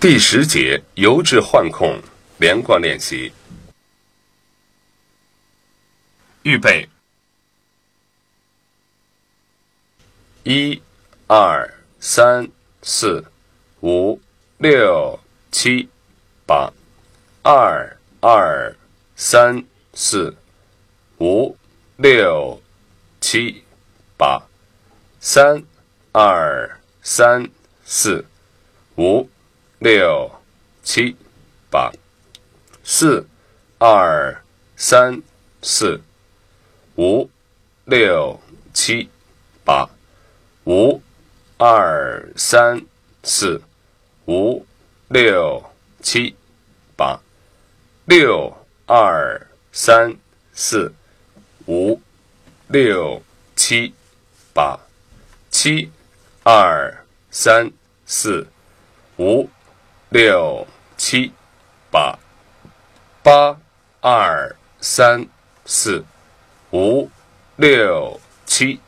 第十节油质换控连贯练习。预备，一、二、三、四、五、六、七、八，二、二、三、四、五、六、七、八，三、二、三、四、五。六七八，四二三四五六七八，五二三四五六七八，六二三四五六七八，七二三四五。六七八八二三四五六七。